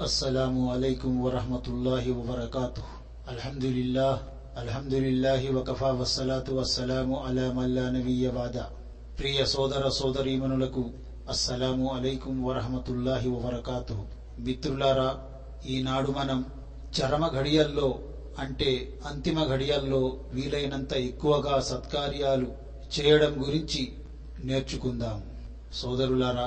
السلام عليكم ورحمة الله وبركاته الحمد لله الحمد لله وكفى والصلاة والسلام على من لا نبي بعد ప్రియ సోదర సోదరీమణులకు అస్సలాము అలైకుం వరహమతుల్లాహి వబర్కాతు మిత్రులారా ఈనాడు మనం చరమ ఘడియల్లో అంటే అంతిమ ఘడియల్లో వీలైనంత ఎక్కువగా సత్కార్యాలు చేయడం గురించి నేర్చుకుందాం సోదరులారా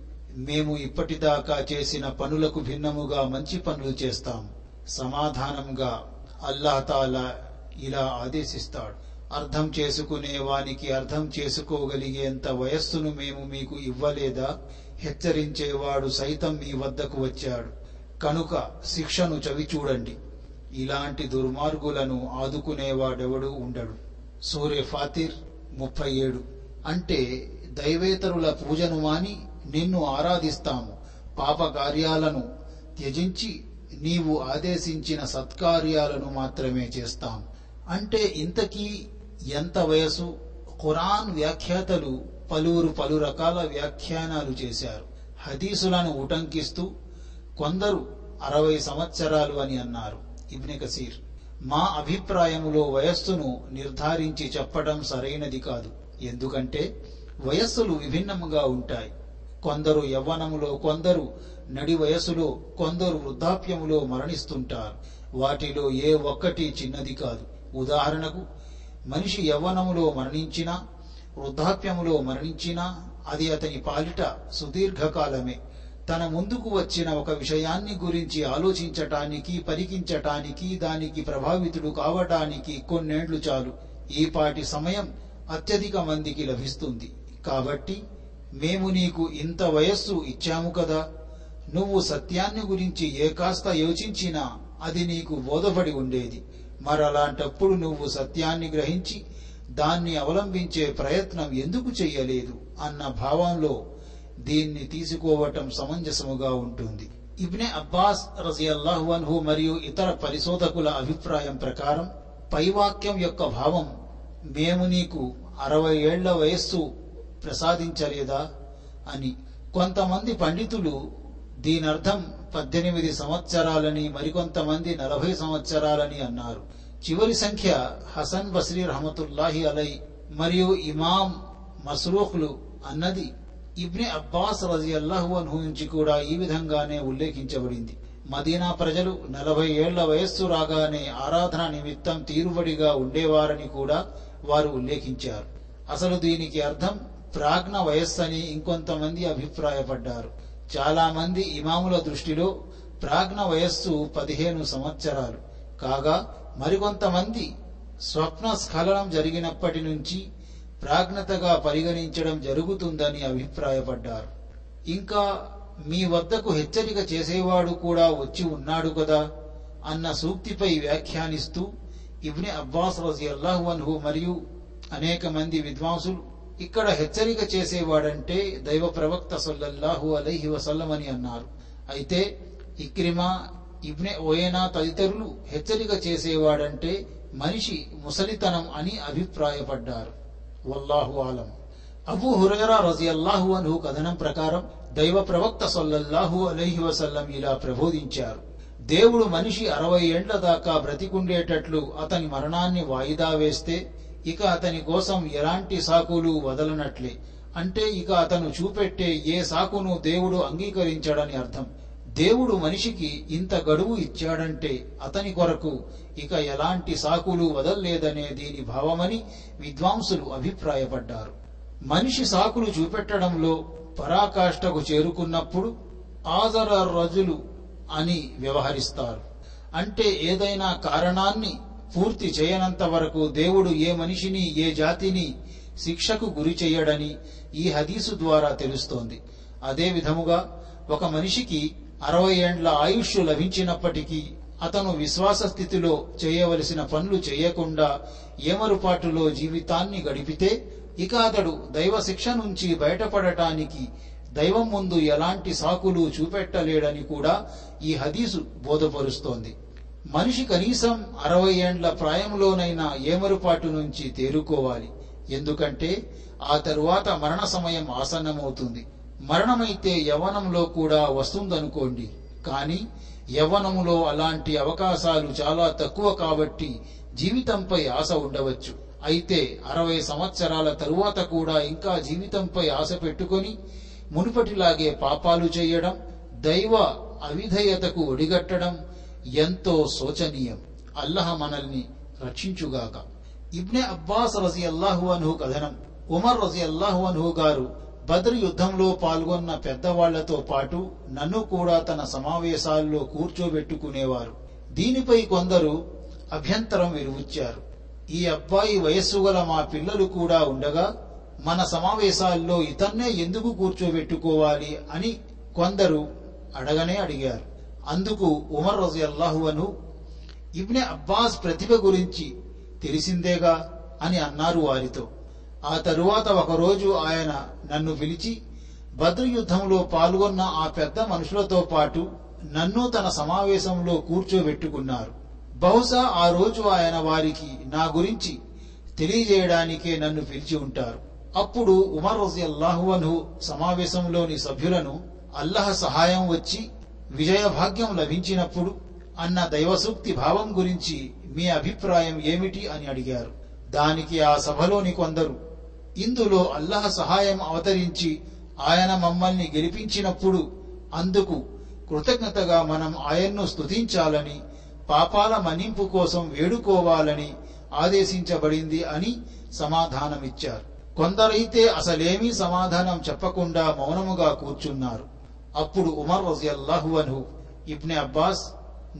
మేము ఇప్పటిదాకా చేసిన పనులకు భిన్నముగా మంచి పనులు చేస్తాం. సమాధానంగా అల్లాహతాలా ఇలా ఆదేశిస్తాడు. అర్థం చేసుకునే వానికి అర్థం చేసుకోగలిగేంత వయస్సును మేము మీకు ఇవ్వలేదా? హెచ్చరించేవాడు సైతం మీ వద్దకు వచ్చాడు. కనుక శిక్షను చవిచూడండి ఇలాంటి దుర్మార్గులను ఆదుకునేవాడెవడు ఉండడు. సూర్య ఫాతిర్ ముప్పై ఏడు. అంటే దైవేతరుల పూజను మాని నిన్ను ఆరాధిస్తాము. పాప కార్యాలను త్యజించి నీవు ఆదేశించిన సత్కార్యాలను మాత్రమే చేస్తాం అంటే ఇంతకీ ఎంత వయసు? ఖురాన్ వ్యాఖ్యాతలు పలువురు పలు రకాల వ్యాఖ్యానాలు చేశారు. హదీసులను ఉటంకిస్తూ కొందరు అరవై సంవత్సరాలు అని అన్నారు ఇబ్నె కసీర్. మా అభిప్రాయములో వయస్సును నిర్ధారించి చెప్పడం సరైనది కాదు. ఎందుకంటే వయస్సులు విభిన్నముగా ఉంటాయి. కొందరు యవ్వనములో కొందరు నడి వయసులో కొందరు వృద్ధాప్యములో మరణిస్తుంటారు. వాటిలో ఏ ఒక్కటి చిన్నది కాదు. ఉదాహరణకు మనిషి యవ్వనములో మరణించినా వృద్ధాప్యములో మరణించినా అది అతని పాలిట సుదీర్ఘకాలమే. తన ముందుకు వచ్చిన ఒక విషయాన్ని గురించి ఆలోచించటానికి పరికించటానికి దానికి ప్రభావితుడు కావటానికి కొన్నేళ్ళు చాలు. ఈ పాటి సమయం అత్యధిక మందికి లభిస్తుంది. కాబట్టి మేము నీకు ఇంత వయస్సు ఇచ్చాము కదా. నువ్వు సత్యాన్ని గురించి ఏ కాస్త యోచించినా అది నీకు బోధపడి ఉండేది. మరలాంటప్పుడు నువ్వు సత్యాన్ని గ్రహించి దాన్ని అవలంబించే ప్రయత్నం ఎందుకు చెయ్యలేదు అన్న భావంలో దీన్ని తీసుకోవటం సమంజసముగా ఉంటుంది. ఇబ్నె అబ్బాస్ రజియల్లాహువన్హు మరియు ఇతర పరిశోధకుల అభిప్రాయం ప్రకారం పైవాక్యం యొక్క భావం మేము నీకు అరవై ఏళ్ళ వయస్సు ప్రసాదించలేదా అని. కొంతమంది పండితులు దీనర్థం పద్దెనిమిది సంవత్సరాలని మరికొంతమంది నలభై సంవత్సరాలని అన్నారు. చివరి సంఖ్య హసన్ బస్రీ రహమతుల్లాహి అలై మరియు ఇమాం మస్రూఖ్లు అన్నది ఇబ్ని అబ్బాస్ రజియల్లాహు అన్హు నుంచి కూడా ఈ విధంగానే ఉల్లేఖించబడింది. మదీనా ప్రజలు నలభై ఏళ్ళ వయస్సు రాగానే ఆరాధన నిమిత్తం తీరుబడిగా ఉండేవారని కూడా వారు ఉల్లేఖించారు. అసలు దీనికి అర్థం ప్రాజ్ఞ అని ఇంకొంతమంది అభిప్రాయపడ్డారు. చాలా మంది ఇమాముల దృష్టిలో ప్రాజ్ఞ వయస్సు పదిహేను సంవత్సరాలు. కాగా మరికొంతమంది స్వప్న స్ఖలనం జరిగినప్పటి నుంచి ప్రాజ్ఞతగా పరిగణించడం జరుగుతుందని అభిప్రాయపడ్డారు. ఇంకా మీ వద్దకు హెచ్చరిక చేసేవాడు కూడా వచ్చి ఉన్నాడు కదా? అన్న సూక్తిపై వ్యాఖ్యానిస్తూ ఇబ్ని అబ్బాస్ రజియల్లాహు అన్హు మరియు అనేక మంది విద్వాంసులు ఇక్కడ హెచ్చరిక చేసేవాడంటే దైవ ప్రవక్త సొల్లహు అలైహి వసల్లం అని అన్నారు. అయితే ఇక్రిమా ఇబ్నె ఓయేనా తదితరులు హెచ్చరిక చేసేవాడంటే మనిషి ముసలితనం అని అభిప్రాయపడ్డారు. వల్లాహు ఆలం. అబూ హురైరా రజియల్లాహు అన్హు కథనం ప్రకారం దైవ ప్రవక్త సొల్లహు అలైహి వసల్లం ఇలా ప్రబోధించారు. దేవుడు మనిషి అరవై ఏండ్ల దాకా బ్రతికుండేటట్లు అతని మరణాన్ని వాయిదా వేస్తే ఇక అతని కోసం ఎలాంటి సాకులు వదలనట్లే. అంటే ఇక అతను చూపెట్టే ఏ సాకును దేవుడు అంగీకరించాడని అర్థం. దేవుడు మనిషికి ఇంత గడువు ఇచ్చాడంటే అతని కొరకు ఇక ఎలాంటి సాకులు వదల్లేదనే దీని భావమని విద్వాంసులు అభిప్రాయపడ్డారు. మనిషి సాకులు చూపెట్టడంలో పరాకాష్ఠకు చేరుకున్నప్పుడు ఆదర రజులు అని వ్యవహరిస్తారు. అంటే ఏదైనా కారణాన్ని పూర్తి చేయనంత వరకు దేవుడు ఏ మనిషిని ఏ జాతిని శిక్షకు గురి చెయ్యడని ఈ హదీసు ద్వారా తెలుస్తోంది. అదే విధముగా ఒక మనిషికి అరవై ఏండ్ల ఆయుష్ లభించినప్పటికీ అతను విశ్వాస స్థితిలో చేయవలసిన పనులు చేయకుండా ఏమరుపాటులో జీవితాన్ని గడిపితే ఇక అతడు దైవ శిక్ష నుంచి బయటపడటానికి దైవం ముందు ఎలాంటి సాకులు చూపెట్టలేడని కూడా ఈ హదీసు బోధపరుస్తోంది. మనిషి కనీసం అరవై ఏండ్ల ప్రాయంలోనైనా ఏమరుపాటు నుంచి తేరుకోవాలి. ఎందుకంటే ఆ తరువాత మరణ సమయం ఆసన్నమవుతుంది. మరణమైతే యవ్వనంలో కూడా వస్తుందనుకోండి. కానీ యవ్వనములో అలాంటి అవకాశాలు చాలా తక్కువ కాబట్టి జీవితంపై ఆశ ఉండవచ్చు. అయితే అరవై సంవత్సరాల తరువాత కూడా ఇంకా జీవితంపై ఆశ పెట్టుకొని మునుపటిలాగే పాపాలు చేయడం దైవ అవిధేయతకు ఒడిగట్టడం ఎంతో శోచనీయం. అల్లహ మనల్ని రక్షించుగాక. ఇబ్నే అబ్బాస్ రజి అల్లాహు అన్హు కథనం. ఉమర్ రజి అల్లాహు అన్హు గారు బద్ర్ యుద్ధంలో పాల్గొన్న పెద్దవాళ్ళతో పాటు నన్ను కూడా తన సమావేశాల్లో కూర్చోబెట్టుకునేవారు. దీనిపై కొందరు అభ్యంతరం విరువుచ్చారు. ఈ అబ్బాయి వయస్సు గల మా పిల్లలు కూడా ఉండగా మన సమావేశాల్లో ఇతన్నే ఎందుకు కూర్చోబెట్టుకోవాలి అని కొందరు అడగనే అడిగారు. అందుకు ఉమర్ రజి అల్లాహువను ఇబ్నె అబ్బాస్ ప్రతిభ గురించి తెలిసిందేగా అని అన్నారు వారితో. ఆ తరువాత ఒకరోజు ఆయన నన్ను పిలిచి బద్ర యుద్ధంలో పాల్గొన్న ఆ పెద్ద మనుషులతో పాటు నన్ను తన సమావేశంలో కూర్చోబెట్టుకున్నారు. బహుశా ఆ రోజు ఆయన వారికి నా గురించి తెలియజేయడానికే నన్ను పిలిచి ఉంటారు. అప్పుడు ఉమర్ రజి అల్లాహువను సమావేశంలోని సభ్యులను అల్లహ సహాయం వచ్చి విజయభాగ్యం లభించినప్పుడు అన్న దైవసూక్తి భావం గురించి మీ అభిప్రాయం ఏమిటి అని అడిగారు. దానికి ఆ సభలోని కొందరు ఇందులో అల్లహ సహాయం అవతరించి ఆయన మమ్మల్ని గెలిపించినప్పుడు అందుకు కృతజ్ఞతగా మనం ఆయన్ను స్తుతించాలని పాపాల మన్నింపు కోసం వేడుకోవాలని ఆదేశించబడింది అని సమాధానమిచ్చారు. కొందరైతే అసలేమీ సమాధానం చెప్పకుండా మౌనముగా కూర్చున్నారు. అప్పుడు ఉమర్ రజియల్లాహు అను ఇబ్నే అబ్బాస్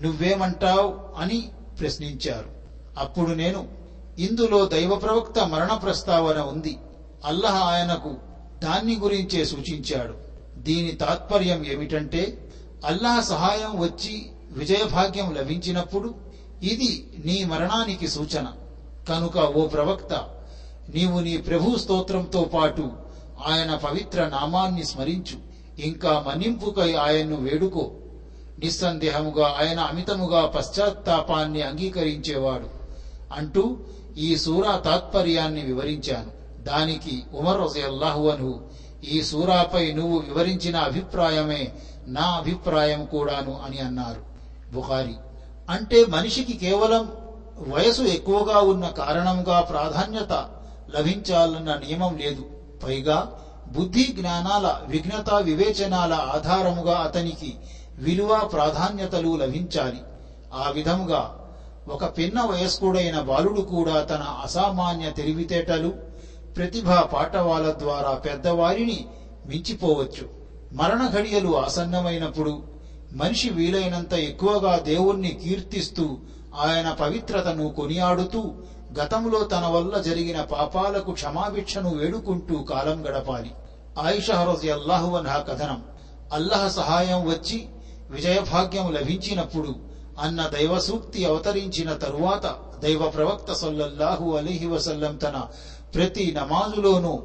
నువ్వేమంటావ్? అని ప్రశ్నించారు. అప్పుడు నేను ఇందులో దైవ ప్రవక్త మరణ ప్రస్తావన ఉంది. అల్లహ ఆయనకు దాన్ని గురించే సూచించాడు. దీని తాత్పర్యం ఏమిటంటే అల్లాహ సహాయం వచ్చి విజయభాగ్యం లభించినప్పుడు ఇది నీ మరణానికి సూచన. కనుక ఓ ప్రవక్త నీవు నీ ప్రభు స్తోత్రంతో పాటు ఆయన పవిత్ర నామాన్ని స్మరించు. ఇంకా మన్నింపుకై ఆయన్ను వేడుకో. నిస్సందేహముగా ఆయన అమితముగా పశ్చాత్తాపాన్ని అంగీకరించేవాడు. అంటూ ఈ సూరా తాత్పర్యాన్ని వివరించాను. దానికి ఉమర్ రజయల్లాహు అన్హు ఈ సూరాపై నువ్వు వివరించిన అభిప్రాయమే నా అభిప్రాయం కూడాను అని అన్నారు. బుఖారి. అంటే మనిషికి కేవలం వయసు ఎక్కువగా ఉన్న కారణంగా ప్రాధాన్యత లభించాలన్న నియమం లేదు. పైగా బుద్ధి జ్ఞానాల విఘ్నత వివేచనాల ఆధారముగా అతనికి విలువ ప్రాధాన్యతలు లభించాలి. ఆ విధముగా ఒక పిన్న వయస్కుడైన బాలుడు కూడా తన అసామాన్య తెలివితేటలు ప్రతిభా పాఠవాల ద్వారా పెద్దవారిని మించిపోవచ్చు. మరణ ఘడియలు ఆసన్నమైనప్పుడు మనిషి వీలైనంత ఎక్కువగా దేవుణ్ణి కీర్తిస్తూ ఆయన పవిత్రతను కొనియాడుతూ గతంలో తన వల్ల జరిగిన పాపాలకు క్షమాభిక్షను వేడుకుంటూ కాలం గడపాలి. ఆయిషా రజి అన్హా కథనం. అల్లహ సహాయం వచ్చి విజయభాగ్యం లభించినప్పుడు అన్న దైవ సూక్తి అవతరించిన తరువాత దైవ ప్రవక్త సొల్లహు అలీహి వసల్లం తన ప్రతి నమాజులోనూ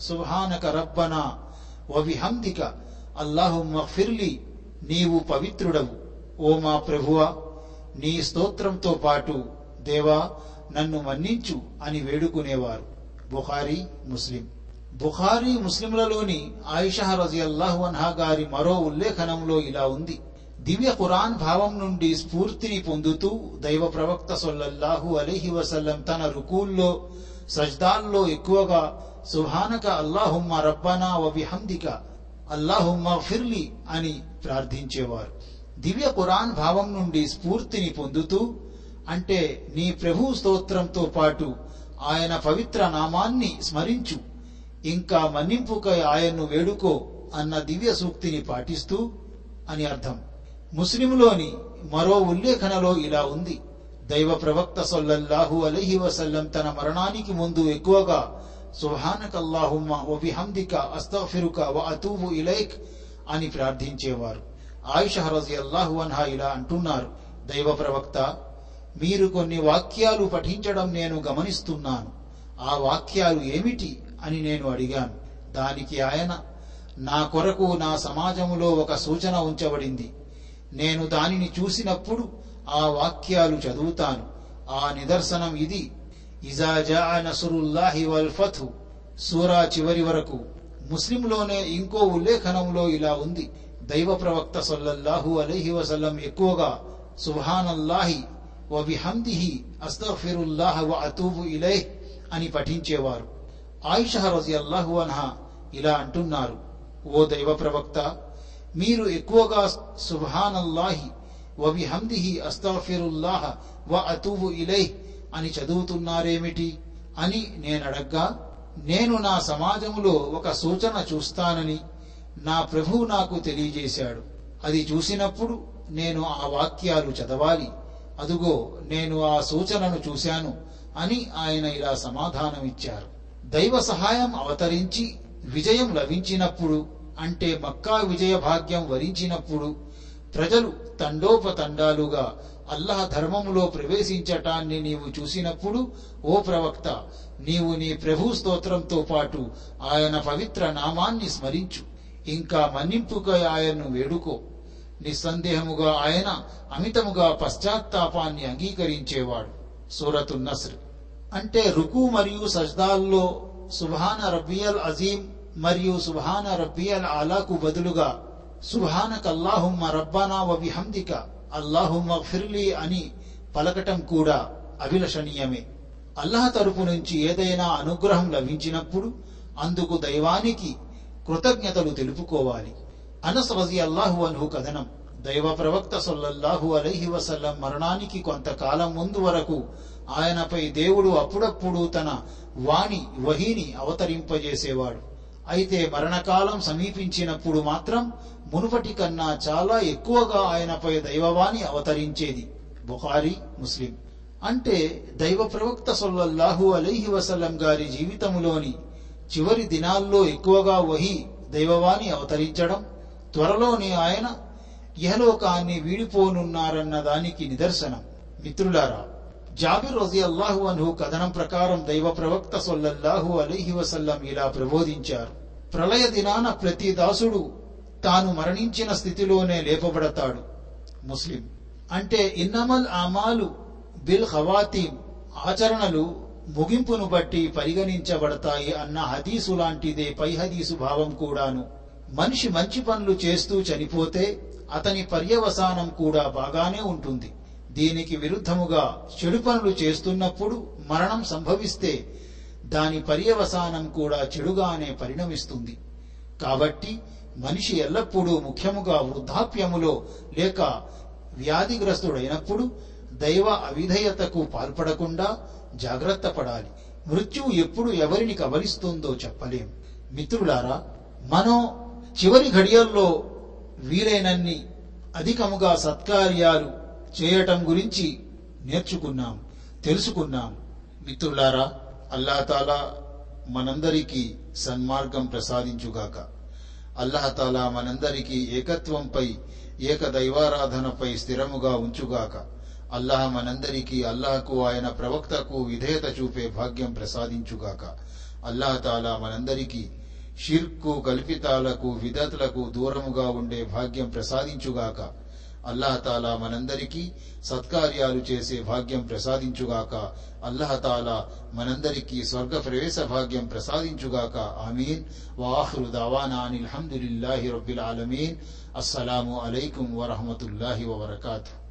సుహానక రబ్బన వవిహందిక అల్లాహు మఫిర్లి నీవు పవిత్రుడవు. ఓ మా ప్రభువా నీ స్తోత్రంతో పాటు దేవా నన్ను మన్నించు అని వేడుకునేవారు. బుహారీ ముస్లిం. బుఖారీ ముస్లింలలోని ఆయిషా రజియల్లాహు అన్హా గారి మరో ఉల్లేఖనంలో ఇలా ఉంది. దివ్య ఖురాన్ భావం నుండి స్ఫూర్తిని పొందుతూ దైవ ప్రవక్త సొల్లల్లాహు అలీహి వసల్లం తన రుకూల్లో సజ్దాల్లో ఎక్కువగా సుహానక అల్లాహుమ్మ రబ్బనా వ అల్లాహుమ్మ ఫిర్లి అని ప్రార్థించేవారు. దివ్య ఖురాన్ భావం నుండి స్ఫూర్తిని పొందుతూ అంటే నీ ప్రభు స్తోత్రంతో పాటు ఆయన పవిత్ర నామాన్ని స్మరించు. ఇంకా మన్నింపుకై ఆయన్ను వేడుకో అన్న దివ్య సూక్తిని పాటిస్తూ అని అర్థం. ముస్లింలోని మరో ఉల్లేఖనలో ఇలా ఉంది. దైవ ప్రవక్త సొల్లల్లాహు అలహి వసల్లం తన మరణానికి ముందు ఎక్కువగా సుహానకల్లాహుమ్మ ఓ అస్తఫిరుక వ అతూబు ఇలైక్ అని ప్రార్థించేవారు. ఆయిష రజి అల్లాహు అన్హా ఇలా అంటున్నారు. దైవ ప్రవక్త మీరు కొన్ని వాక్యాలు పఠించడం నేను గమనిస్తున్నాను. ఆ వాక్యాలు ఏమిటి? అని నేను అడిగాను. దానికి ఆయన నా కొరకు నా సమాజములో ఒక సూచన ఉంచబడింది. నేను దానిని చూసినప్పుడు ఆ వాక్యాలు చదువుతాను. ఆ నిదర్శనం ఇది. ఇజా జా నసురుల్లాహి వల్ సూరా చివరి వరకు. ముస్లింలోనే ఇంకో ఉల్లేఖనంలో ఇలా ఉంది. దైవ ప్రవక్త సల్లల్లాహు అలైహి వసల్లం ఎక్కువగా సుహానల్లాహి వ బిహమ్దిహి అస్తగ్ఫిరుల్లాహ వ అతూబు ఇలైహ్ అని పఠించేవారు. ఆయిషా రజియల్లాహు అన్హా ఇలా అంటున్నారు ఓ దైవ ప్రవక్త మీరు ఎక్కువగా సుభానల్లాహి వవిహందిహి అస్తాఫిరుల్లాహ వ అతూబు ఇలైహ్ అని చదువుతున్నారేమిటి? అని నేనడగ్గా నేను నా సమాజములో ఒక సూచన చూస్తానని నా ప్రభువు నాకు తెలియజేశాడు. అది చూసినప్పుడు నేను ఆ వాక్యాలు చదవాలి. అదుగో నేను ఆ సూచనను చూశాను అని ఆయన ఇలా సమాధానమిచ్చారు. దైవ సహాయం అవతరించి విజయం లభించినప్పుడు అంటే మక్కా విజయ భాగ్యం వరించినప్పుడు ప్రజలు తండోపతండాలుగా అల్లాహ్ ధర్మములో ప్రవేశించటాన్ని నీవు చూసినప్పుడు ఓ ప్రవక్త నీవు నీ ప్రభు స్తోత్రంతో పాటు ఆయన పవిత్ర నామాన్ని స్మరించు. ఇంకా మన్నింపుకై ఆయన్ను వేడుకో. నిస్సందేహముగా ఆయన అమితముగా పశ్చాత్తాపాన్ని అంగీకరించేవాడు. సూరతు నస్ర్. అంటే రుకు మరియు సజ్దాల్లో సుభాన రబ్బియల్ అజీం మరియు సుభాన రబ్బియల్ ఆలాకు బదులుగా సుభానక అల్లాహుమ్మ రబ్బానా వ అల్లాహుమ్మ ఫిర్లీ అని పలకటం కూడా అభిలషణీయమే. అల్లాహ్ తరపు నుంచి ఏదైనా అనుగ్రహం లభించినప్పుడు అందుకు దైవానికి కృతజ్ఞతలు తెలుపుకోవాలి. అనస్ రజి అల్లాహు అన్హు కథనం. దైవ ప్రవక్త సొల్లహు అలైహి వసల్లం మరణానికి కొంతకాలం ముందు వరకు ఆయనపై దేవుడు అప్పుడప్పుడు తన వాణి వహిని అవతరింపజేసేవాడు. అయితే మరణకాలం సమీపించినప్పుడు మాత్రం మునుపటి కన్నా చాలా ఎక్కువగా ఆయనపై దైవవాణి అవతరించేది. బుఖారి ముస్లిం. అంటే దైవ ప్రవక్త సొల్లల్లాహు అలైహి వసల్లం గారి జీవితములోని చివరి దినాల్లో ఎక్కువగా వహి దైవవాణి అవతరించడం త్వరలోనే ఆయన ఇహలోకాన్ని వీడిపోనున్నారన్న దానికి నిదర్శనం. మిత్రులారా జాబిర్ రజి అల్లాహు అన్హు కథనం ప్రకారం దైవ ప్రవక్త సొల్లల్లాహు అలీహి వసల్లం ఇలా ప్రబోధించారు. ప్రళయ దినాన ప్రతి దాసుడు తాను మరణించిన స్థితిలోనే లేపబడతాడు. ముస్లిం. అంటే ఇన్నమల్ ఆమాలు బిల్ హవాతీం ఆచరణలు ముగింపును బట్టి పరిగణించబడతాయి అన్న హదీసు లాంటిదే పై హదీసు భావం కూడాను. మనిషి మంచి పనులు చేస్తూ చనిపోతే అతని పర్యవసానం కూడా బాగానే ఉంటుంది. దీనికి విరుద్ధముగా చెడు పనులు చేస్తున్నప్పుడు మరణం సంభవిస్తే దాని పర్యవసానం కూడా చెడుగానే పరిణమిస్తుంది. కాబట్టి మనిషి ఎల్లప్పుడూ ముఖ్యముగా వృద్ధాప్యములో లేక వ్యాధిగ్రస్తుడైనప్పుడు దైవ అవిధేయతకు పాల్పడకుండా జాగ్రత్త పడాలి. మృత్యువు ఎప్పుడు ఎవరిని కబలిస్తుందో చెప్పలేం. మిత్రులారా మనం చివరి ఘడియల్లో వీలైనన్ని అధికముగా సత్కార్యాలు చేయటం గురించి నేర్చుకున్నాం తెలుసుకున్నాం. మిత్రులారా అల్లాహతాలా మనందరికీ సన్మార్గం ప్రసాదించుగాక. అల్లాహతాలా మనందరికీ ఏకత్వంపై ఏక దైవారాధనపై స్థిరముగా ఉంచుగాక. అల్లాహ్ మనందరికీ అల్లాహకు ఆయన ప్రవక్తకు విధేయత చూపే భాగ్యం ప్రసాదించుగాక. అల్లాహతాలా మనందరికీ షిర్కు కల్పితాలకు విధతులకు దూరముగా ఉండే భాగ్యం ప్రసాదించుగాక. అల్లహతాలా మనందరికీ సత్కార్యాలు చేసే భాగ్యం ప్రసాదించుగాక. అల్లహతాలా మనందరికీ స్వర్గ ప్రవేశ భాగ్యం ప్రసాదించుగాక. ఆమీన్. వాహ్రు దావానాని అనిల్ రబ్బిల్ ఆలమీన్. అస్సలాము అలైకుం వరహమతుల్లాహి వబర్కాతుహు